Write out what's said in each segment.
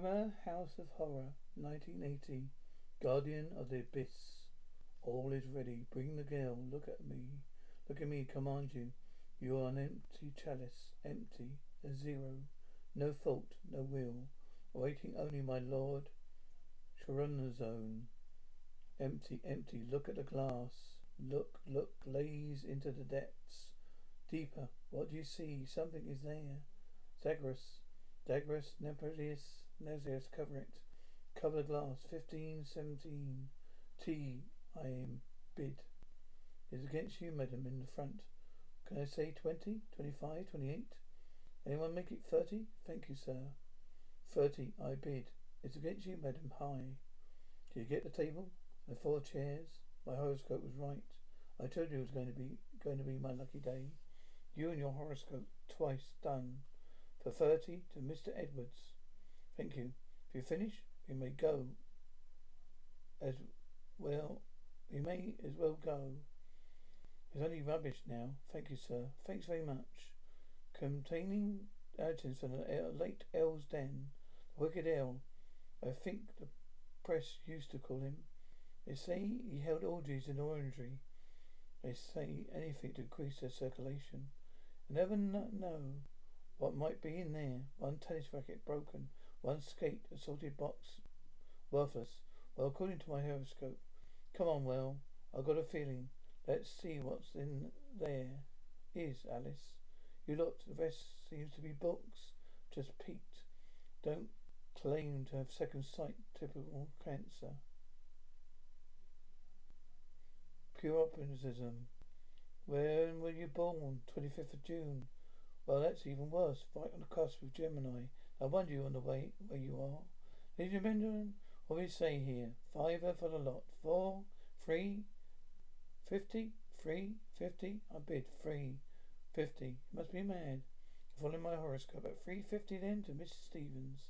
Hammer House of Horror, 1980. Guardian of the Abyss. All is ready. Bring the girl. Look at me. Look at me. Command you. You are an empty chalice. Empty. A zero. No fault. No will. Awaiting only my lord. Choronzon. Empty. Empty. Look at the glass. Look. Look. Gaze into the depths. Deeper. What do you see? Something is there. Zagreus. Zagreus. Nephilius. Nazius. Cover it. Cover glass. Fifteen. Seventeen. T. I am bid. Is against you, madam, in the front. Can I say twenty? Twenty-five? Twenty-eight? Anyone make it thirty? Thank you, sir. Thirty. I bid. It's against you, madam. High. Do you get the table? The four chairs? My horoscope was right. I told you it was going to be going to be my lucky day. You and your horoscope twice done. For thirty to Mr. Edwards. Thank you. If you finish, you may go. As well, you may as well go. It's only rubbish now. Thank you, sir. Thanks very much. Containing urchins from the late L's den, the wicked L. I think the press used to call him. They say he held orgies in orangery. They say anything to increase their circulation. I never know what might be in there. One tennis racket broken, one skate, a sorted box, worthless. Well, according to my horoscope. Come on, well, I've got a feeling. Let's see what's in there. Is Alice? You looked. The rest seems to be books. Just peeked. Don't claim to have second sight. Typical cancer. Pure optimism. When were you born? 25th of June. Well, that's even worse. Right on the cusp of Gemini. I wonder you on the way where you are. Ladies and gentlemen, what we say here? Fiver for the lot. Four, three, fifty, three, fifty. I bid three, fifty. You must be mad. Following my horoscope at three fifty then to Mrs. Stevens.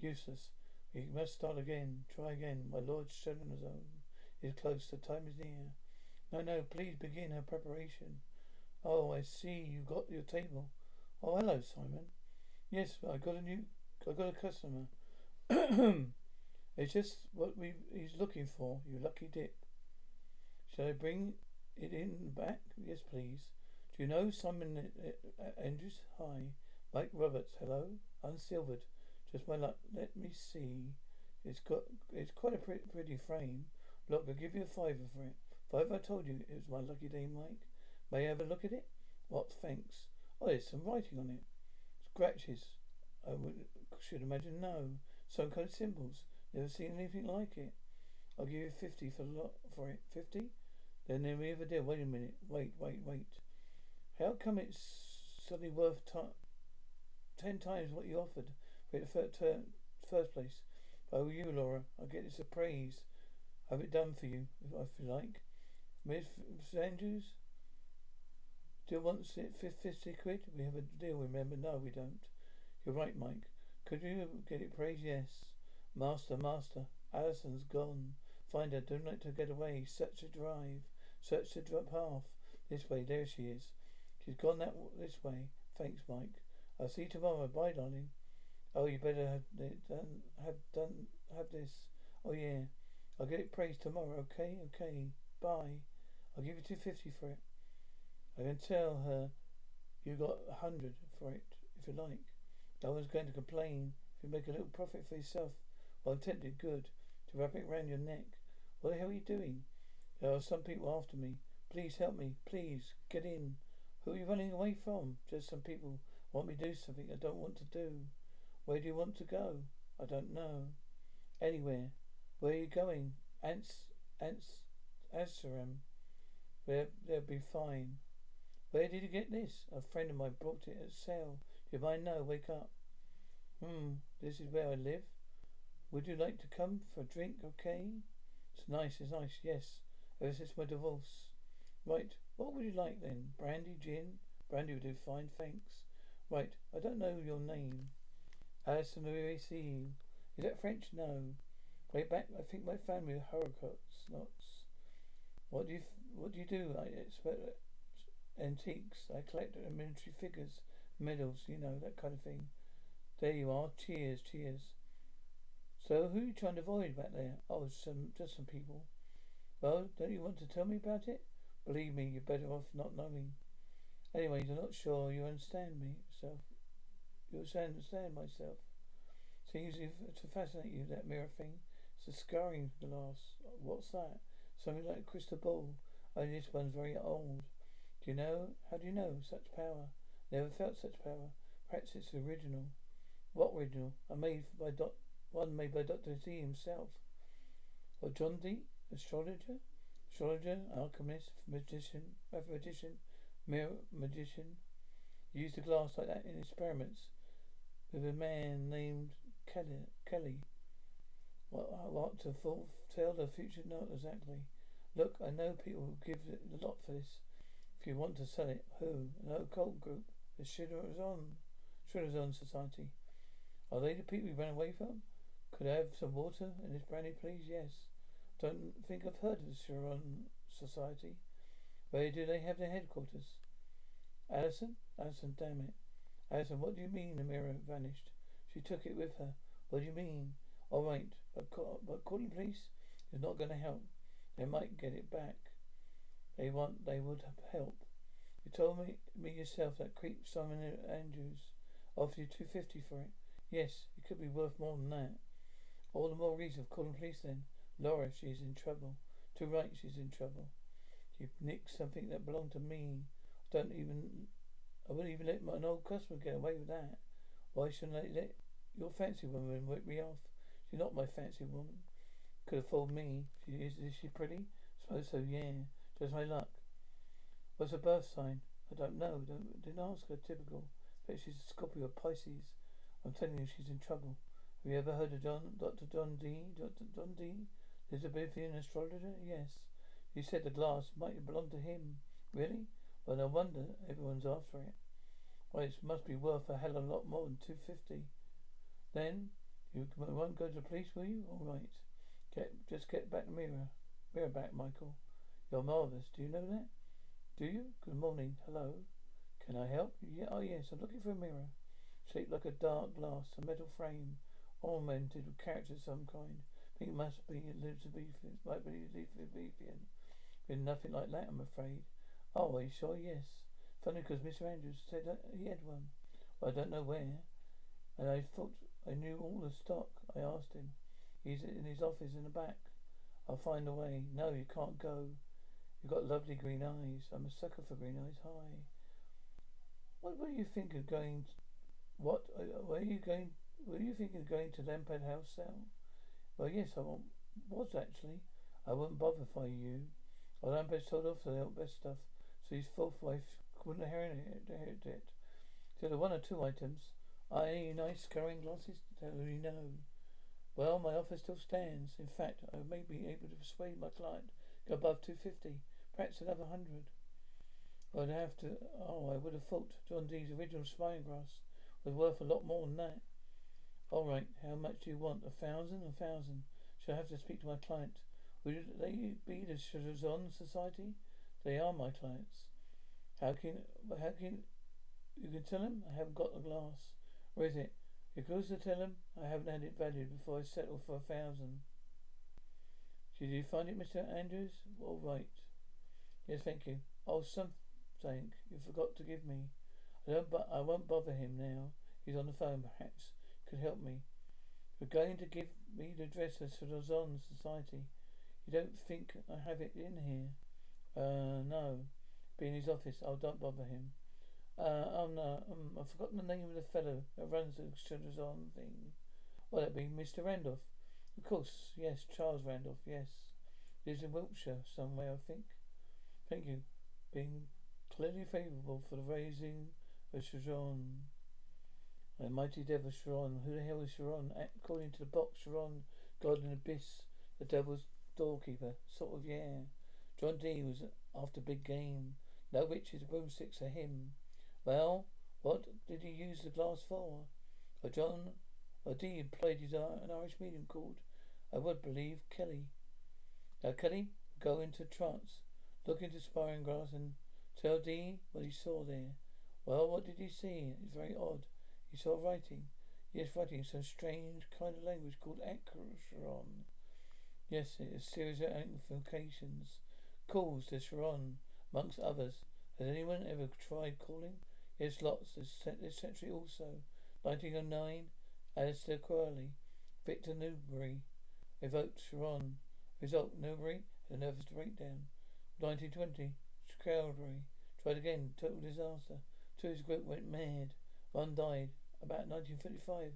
Useless. We must start again. Try again. My Lord Choronzon is close. The time is near. No, no, please begin her preparation. Oh, I see you got your table. Oh, hello, Simon. Yes, I got a new, I got a customer. it's just what we he's looking for. You lucky dip. Shall I bring it in back? Yes, please. Do you know Simon uh, uh, Andrews? Hi. Mike Roberts. Hello. Unsilvered. Just my luck. Let me see. It's got. It's quite a pretty, pretty frame. Look, I'll give you a fiver for it. Five. I told you it was my lucky day, Mike. May I have a look at it? What? Thanks. Oh, there's some writing on it. Scratches. I would, should imagine no. Some kind of symbols. Never seen anything like it. I'll give you fifty for lot for it. Fifty? Then there we have a deal. Wait a minute. Wait, wait, wait. How come it's suddenly worth t- ten times what you offered for it the first place? I you, Laura, I'd get this appraised. Have it done for you, if, if you like. Miss Andrews? Wants it for fifty quid? We have a deal, remember? No, we don't. You're right, Mike. Could you get it praised? Yes. Master, master. Alison's gone. Find her. Don't let her get away. Search the drive. Search the path. This way. There she is. She's gone that w- this way. Thanks, Mike. I'll see you tomorrow. Bye, darling. Oh, you better have done have done have this. Oh yeah. I'll get it praised tomorrow. Okay, okay. Bye. I'll give you two fifty for it. I can tell her you got a hundred for it, if you like. No one's going to complain if you make a little profit for yourself. Well, I'm tempted good to wrap it round your neck. What the hell are you doing? There are some people after me. Please help me. Please get in. Who are you running away from? Just some people want me to do something I don't want to do. Where do you want to go? I don't know. Anywhere. Where are you going? Ants, Ants. Where they'll be fine. Where did you get this? A friend of mine brought it at sale. You mind? No, wake up. Hmm, this is where I live. Would you like to come for a drink, okay? It's nice, it's nice, yes. Ever since my divorce. Right, what would you like then? Brandy, gin? Brandy would do fine, thanks. Right, I don't know your name. Alison Marie C. Is that French? No. Way back, I think my family are hurricanes, knots. What do you, what do you do? I expect antiques. I collect military figures, medals, you know, that kind of thing. There you are. Cheers, cheers. So who are you trying to avoid back there? Oh, some just some people. Well, don't you want to tell me about it? Believe me, you're better off not knowing. Anyway, I'm not sure you understand me, self. You understand myself. Seems to fascinate you, that mirror thing. It's a scrying glass. What's that? Something like a crystal ball. Only this one's very old. Do you know? How do you know? Such power. Never felt such power. Perhaps it's original. What original? I made by Doc, one made by Doctor Dee himself. Or John Dee, astrologer, astrologer, alchemist, magician, mathematician, mirror magician. Used a glass like that in experiments with a man named Kelly. Kelly. What, what to foretell the future? Not exactly. Look, I know people will give a lot for this. You want to sell it, who? An occult group, the Choronzon, Choronzon Society. Are they the people you ran away from? Could I have some water in this brandy, please? Yes. Don't think I've heard of the Choronzon Society. Where do they have their headquarters? Allison? Allison, damn it. Allison, what do you mean the mirror vanished? She took it with her. What do you mean? All right, but, call, but calling police is not going to help. They might get it back. They want. They would have help. You told me, me yourself that creep Simon Andrews offered you two fifty for it. Yes, it could be worth more than that. All the more reason for calling police then. Laura, she's in trouble. Too right, she's in trouble. She nicked something that belonged to me. I don't even. I wouldn't even let my, an old customer get away with that. Why shouldn't I let your fancy woman work me off? She's not my fancy woman. Could have fooled me. She is, is she pretty? I Suppose so, yeah. Just my luck. What's her birth sign? I don't know. Don't, didn't ask her. Typical. Bet she's a Scorpio Pisces. I'm telling you, she's in trouble. Have you ever heard of John, Dr. John Dee? Dr. John Dee? Elizabethan astrologer? Yes. You said the glass might belong to him. Really? Well, no wonder everyone's after it. Well, it must be worth a hell of a lot more than two fifty. Then you won't go to the police, will you? All right. Get, just get back the mirror. Mirror back, Michael. You're marvellous. Do you know that? Do you? Good morning. Hello. Can I help? Yeah, oh yes, I'm looking for a mirror. Shaped like a dark glass, a metal frame, ornamented with characters of some kind. Think it must be Elizabethan, might be Elizabethan. Been nothing like that, I'm afraid. Oh, are you sure? Yes. Funny because Mr. Andrews said that he had one. Well, I don't know where. And I thought I knew all the stock. I asked him. He's in his office in the back. I'll find a way. No, you can't go. You've got lovely green eyes. I'm a sucker for green eyes. Hi. What were you thinking of going? To, what uh, were you going? Were you thinking of going to Lampad House sale? Well, yes, I was actually. I wouldn't bother if I you. Well, Lampad's sold off the old best stuff, so his fourth wife couldn't inherit it. So the one or two items. Are nice scrying glasses? You know. Well, my offer still stands. In fact, I may be able to persuade my client to go above 250, perhaps another 100. I'd have to. Oh, I would have thought John Dee's original Spyglass was worth a lot more than that. All right, how much do you want? A thousand? A thousand. Shall I have to speak to my client? Would they be the Choronzon Society? They are my clients. How can how can you can tell them I haven't got the glass? Where is it? You can also tell them I haven't had it valued before I settle for a thousand. Did you find it, Mr. Andrews? All right. Yes, thank you. Oh, something you forgot to give me. I don't, but I won't bother him now. He's on the phone. Perhaps could help me. You're going to give me the address of Choronzon Society. You don't think I have it in here? Uh, no. Be in his office. Oh, don't bother him. Uh, oh no, um, I've forgotten the name of the fellow that runs the Choronzon thing. Well, that'd be Mr. Randolph. Of course, yes, Charles Randolph, yes. Lives in Wiltshire somewhere, I think. Thank you. Being clearly favourable for the raising of Choronzon. The mighty devil Choronzon. Who the hell is Choronzon? According to the box, Choronzon, God in Abyss, the devil's doorkeeper. Sort of, yeah. John Dee was after big game. No witches, broomsticks are him. Well, what did he use the glass for? A John, a Dee employed his uh, an Irish medium called, I would believe, Kelly. Now Kelly go into trance, look into scrying glass and tell Dee what he saw there. Well, what did he see? It's very odd. He saw writing. Yes, writing some strange kind of language called Acheron. Yes, it is a series of invocations. Calls to Choronzon, amongst others. Has anyone ever tried calling? Yes, lots. This, this century also. 1909, Aleister Crowley. Victor Neuburg. Evoked Choronzon. Result, Neuburg had a nervous breakdown. 1920, Crowley. Tried again. Total disaster. Two of his group went mad. One died. About 1935,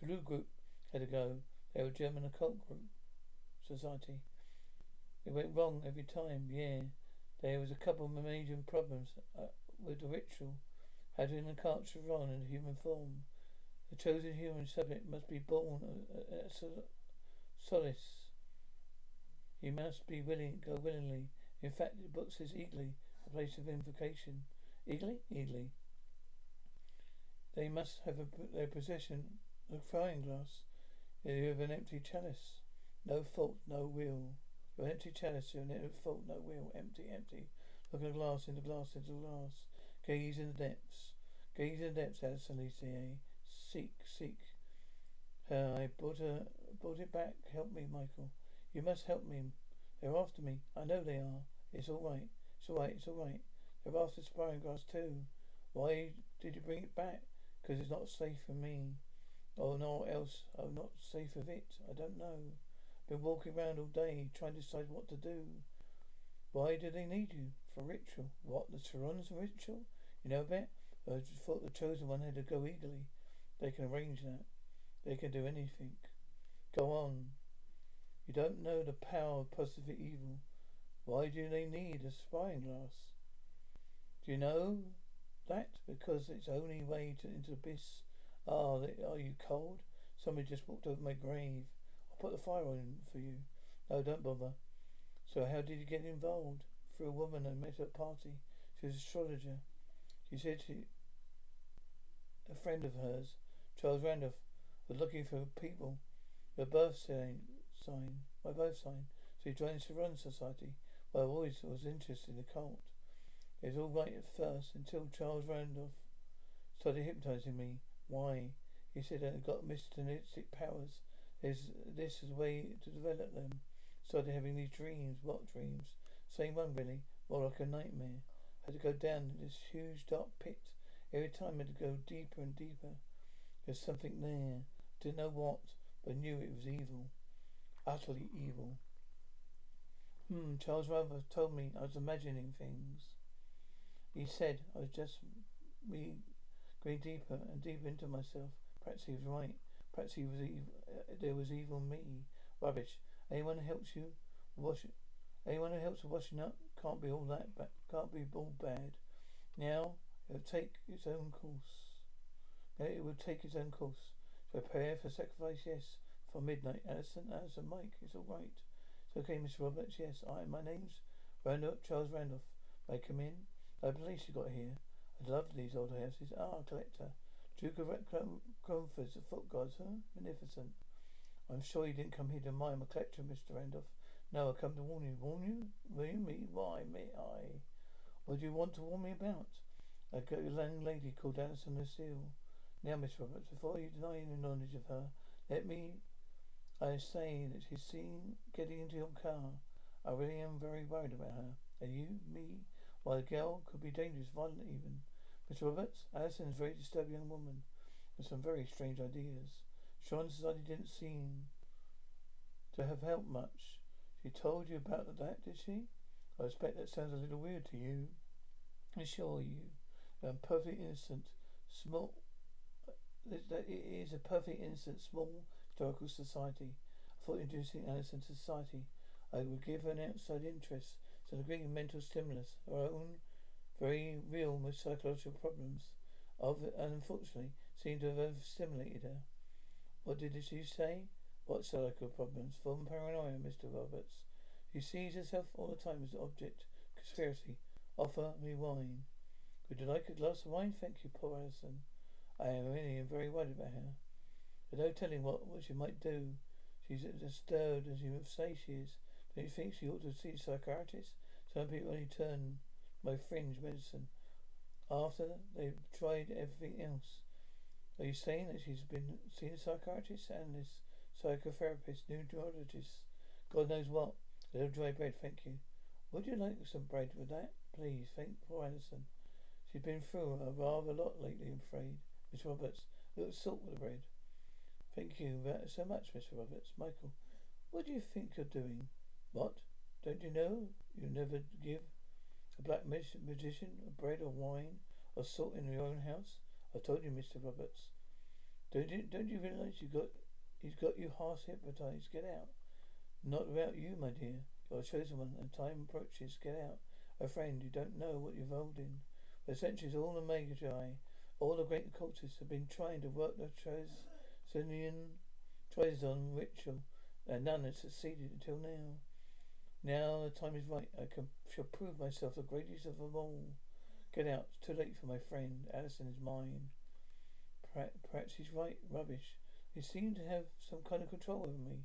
Thule Group had a go. They were German occult group society. It went wrong every time, yeah. There was a couple of major problems uh, with the ritual. How to enhance Choronzon in human form. The chosen human subject must be born a, a, a solstice. He must be willing, go willingly. In fact, the book says eagerly, a place of invocation. Eagerly? Eagerly. They must have a, their possession a scrying glass. You have an empty chalice. No fault, no will. Your empty chalice, your no fault, no will. Empty, empty. Look at the glass, in the glass, into the glass. Gaze in the depths. Gaze in the depths, Alicia. Seek, seek. Her, I brought her, brought it back. Help me, Michael. You must help me. They're after me. I know they are. It's all right. It's all right. It's all right. They're after scrying glass too. Why did you bring it back? Because it's not safe for me. Oh, no else. I'm not safe of it. I don't know. Been walking around all day trying to decide what to do. Why do they need you? For ritual. What? The Choronzon's ritual? You know bit? I just thought the chosen one had to go eagerly. They can arrange that. They can do anything. Go on. You don't know the power of positive evil. Why do they need a spying glass? Do you know that? Because it's the only way to into abyss. Ah, are you cold? Somebody just walked over my grave. I'll put the fire on for you. No, don't bother. So how did you get involved? Through a woman I met at a party. She was an astrologer. She said she, a friend of hers, Charles Randolph, was looking for people. Her birth sign, sign, my birth sign. So he joined the Run Society. Well, I always was interested in the cult. It was all right at first until Charles Randolph started hypnotizing me. Why? He said oh, I got mysticistic powers. This is a way to develop them. Started having these dreams. What dreams? Same one really. More like a nightmare. I Had to go down this huge dark pit. Every time I had to go deeper and deeper. There's something there. Didn't know what, but knew it was evil. Utterly evil. Hmm, Charles Randolph told me I was imagining things. He said I was just me going deeper and deeper into myself. Perhaps he was right. Perhaps he was evil. Uh, there was evil me. Rubbish. Anyone who helps you wash anyone who helps washing up can't be all that can't be all bad. Now it'll take its own course. It will take its own course. Prepare for sacrifice, yes. For midnight, Alison, Alison, Mike, it's all right. Okay, Mr. Roberts. Yes, I. My name's Randolph Charles Randolph. May I come in? No police you got here. I love these old houses. Ah, collector. Duke of Cromford's foot guards, huh? Magnificent. I'm sure you didn't come here to mime a collector, Mr. Randolph. No, I come to warn you. Warn you? Warn me? Why, me? I. What do you want to warn me about? I a young lady called Alison Lucille. Now, Miss Roberts, before you deny any knowledge of her, let me I say that she's seen getting into your car. I really am very worried about her. And you, me, why the girl could be dangerous, violent even. Mr. Roberts, Alison is a very disturbed young woman with some very strange ideas. Sean's society didn't seem to have helped much. She told you about that, did she? I expect that sounds a little weird to you. I assure you, I'm perfectly innocent, small. That it is a perfectly innocent, small historical society. I thought introducing Alice into society, I would give her an outside interest, some degree of mental stimulus, her own very real psychological problems, of unfortunately seem to have overstimulated her. What did she say? What psychological problems? From paranoia, Mr. Roberts. She sees herself all the time as an object. Conspiracy. Offer me wine. Would you like a glass of wine? Thank you, poor Alison. I am really very worried about her. But no telling what, what she might do. She's as disturbed as you say she is. Don't you think she ought to see a psychiatrist? Some people only turn by fringe medicine after they've tried everything else. Are you saying that she's been seen a psychiatrist, analyst, psychotherapist, neurologist, God knows what? A little dry bread, thank you. Would you like some bread with that? Please, thank poor Alison. She's been through a rather lot lately, I'm afraid. Miss Roberts, a little salt with the bread. Thank you so much, Mr. Roberts. Michael, what do you think you're doing? What? Don't you know you never give a black magician a bread or wine or salt in your own house? I told you, Mr. Roberts. Don't you don't you realise you got he's got you half hypnotized? Get out. Not without you, my dear. You're a chosen one, and time approaches. Get out. A friend, you don't know what you're rolled in. For centuries, all the Magi, all the great cultures have been trying to work the Trazinian Trizon ritual, and none has succeeded until now. Now the time is right. I can, shall prove myself the greatest of them all. Get out. It's too late for my friend. Allison is mine. Perhaps he's right. Rubbish. He seemed to have some kind of control over me.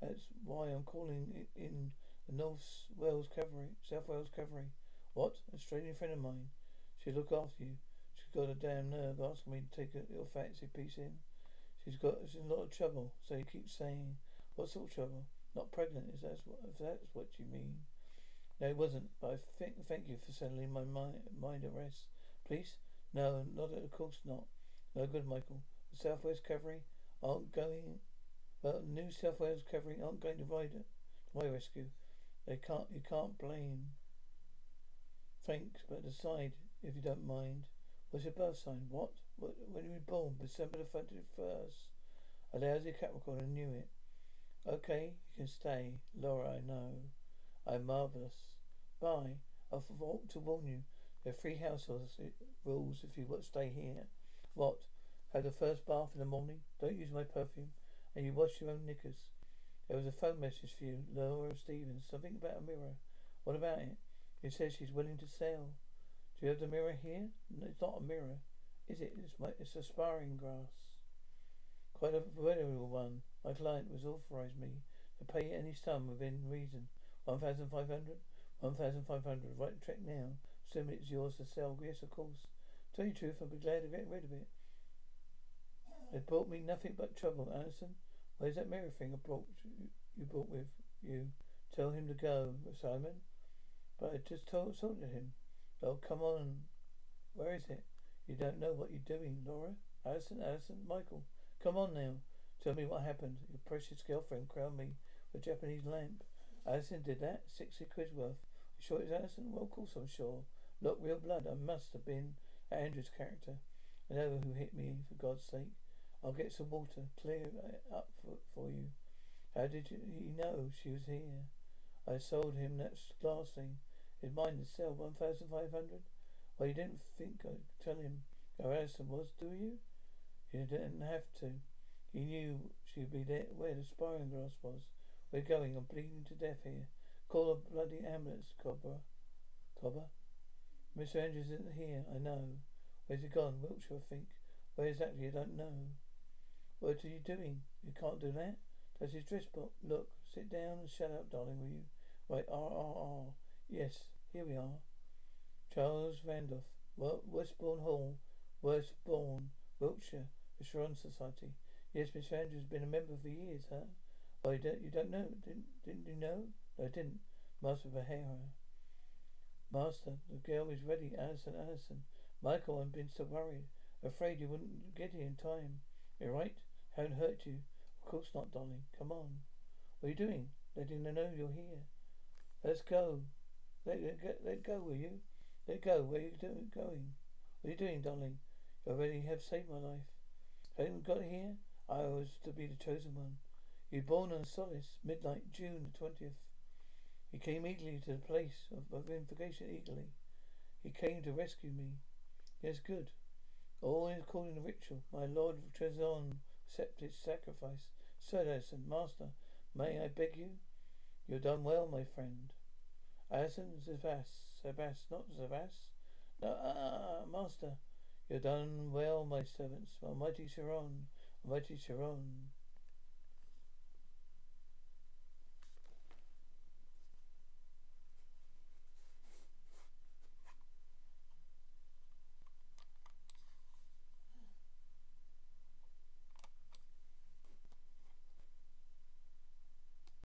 That's why I'm calling in the North Wales Cavalry, South Wales Cavalry. What? A Australian friend of mine. She'll look after you. She's got a damn nerve asking me to take little fancy piece in. She's got she's in a lot of trouble, so you keep saying, What sort of trouble? Not pregnant, is that what if that's what you mean? No, it wasn't, but I think thank you for settling my mind mind at rest. Please? No, not of course not. No good, Michael. The South Wales Cavalry aren't going well New South Wales Cavalry aren't going to ride it to my rescue. They can't you can't blame Thanks, but decide if you don't mind. What's your birth sign? What? When were you born? December the 31st. A lousy Capricorn, I knew it. Okay, you can stay. Laura, I know. I'm marvellous. Bye. I've forgot to warn you. There are three house rules if you stay here. What? Have the first bath in the morning. Don't use my perfume. And you wash your own knickers. There was a phone message for you, Laura Stevens. Something about a mirror. What about it? It says she's willing to sell. Do you have the mirror here? No, it's not a mirror, is it? It's, my, it's a scrying glass. Quite a valuable one. My client was authorized me to pay any sum within reason. One thousand five hundred. One thousand five hundred. Write the check now. Assume it's yours to sell. Yes, of course. Tell you the truth, I'll be glad to get rid of it. It brought me nothing but trouble, Alison. Where's that mirror thing I brought you, you brought with you? Tell him to go, Simon. But I just told, told him. Oh, come on. Where is it? You don't know what you're doing, Laura. Alison, Alison, Michael. Come on now. Tell me what happened. Your precious girlfriend crowned me with a Japanese lamp. Alison did that? Sixty quid worth. You sure it's Alison? Well, of course I'm sure. Look, real blood. I must have been Andrew's character. I know who hit me, for God's sake. I'll get some water. Clear it up for, for you. How did he know she was here? I sold him that glass thing. His mind to sell one thousand five hundred. Well, you didn't think I'd tell him who Alison was, do you? You didn't have to. You knew she'd be there where the scrying glass was. We're going. I'm bleeding to death here. Call a bloody ambulance, Cobra. Cobra? Mr. Andrews isn't here, I know. Where's he gone? Wiltshire, I think. Where exactly, I don't know. What are you doing? You can't do that? That's his dress book. Look, sit down and shut up, darling, will you? Wait, R, R, R. Yes, here we are. Charles Randolph, Westbourne Hall, Westbourne, Wiltshire, the Choronzon Society. Yes, Miss Andrews has been a member for years, huh? Oh, you don't, you don't know? Didn't, didn't you know? No, I didn't. Master of. Master, the girl is ready. Alison, Alison. Michael, I've been so worried. Afraid you wouldn't get here in time. You're right. Haven't hurt you. Of course not, darling. Come on. What are you doing? Letting them know you're here. Let's go. Let, let, let go, will you? Let go. Where are you doing, going? What are you doing, darling? You already have saved my life. Hadn't got here, I was to be the chosen one. You were born on Solstice, midnight, June the twentieth. He came eagerly to the place of, invocation eagerly. He came to rescue me. Yes, good. All is according to ritual. My Lord Trezon accepted sacrifice. Sir Edison, Master, may I beg you? You've done well, my friend. Alison, Zavas, Zavas, not Zavas. No, ah, master, you've done well, my servants. Almighty Choronzon, Almighty Choronzon.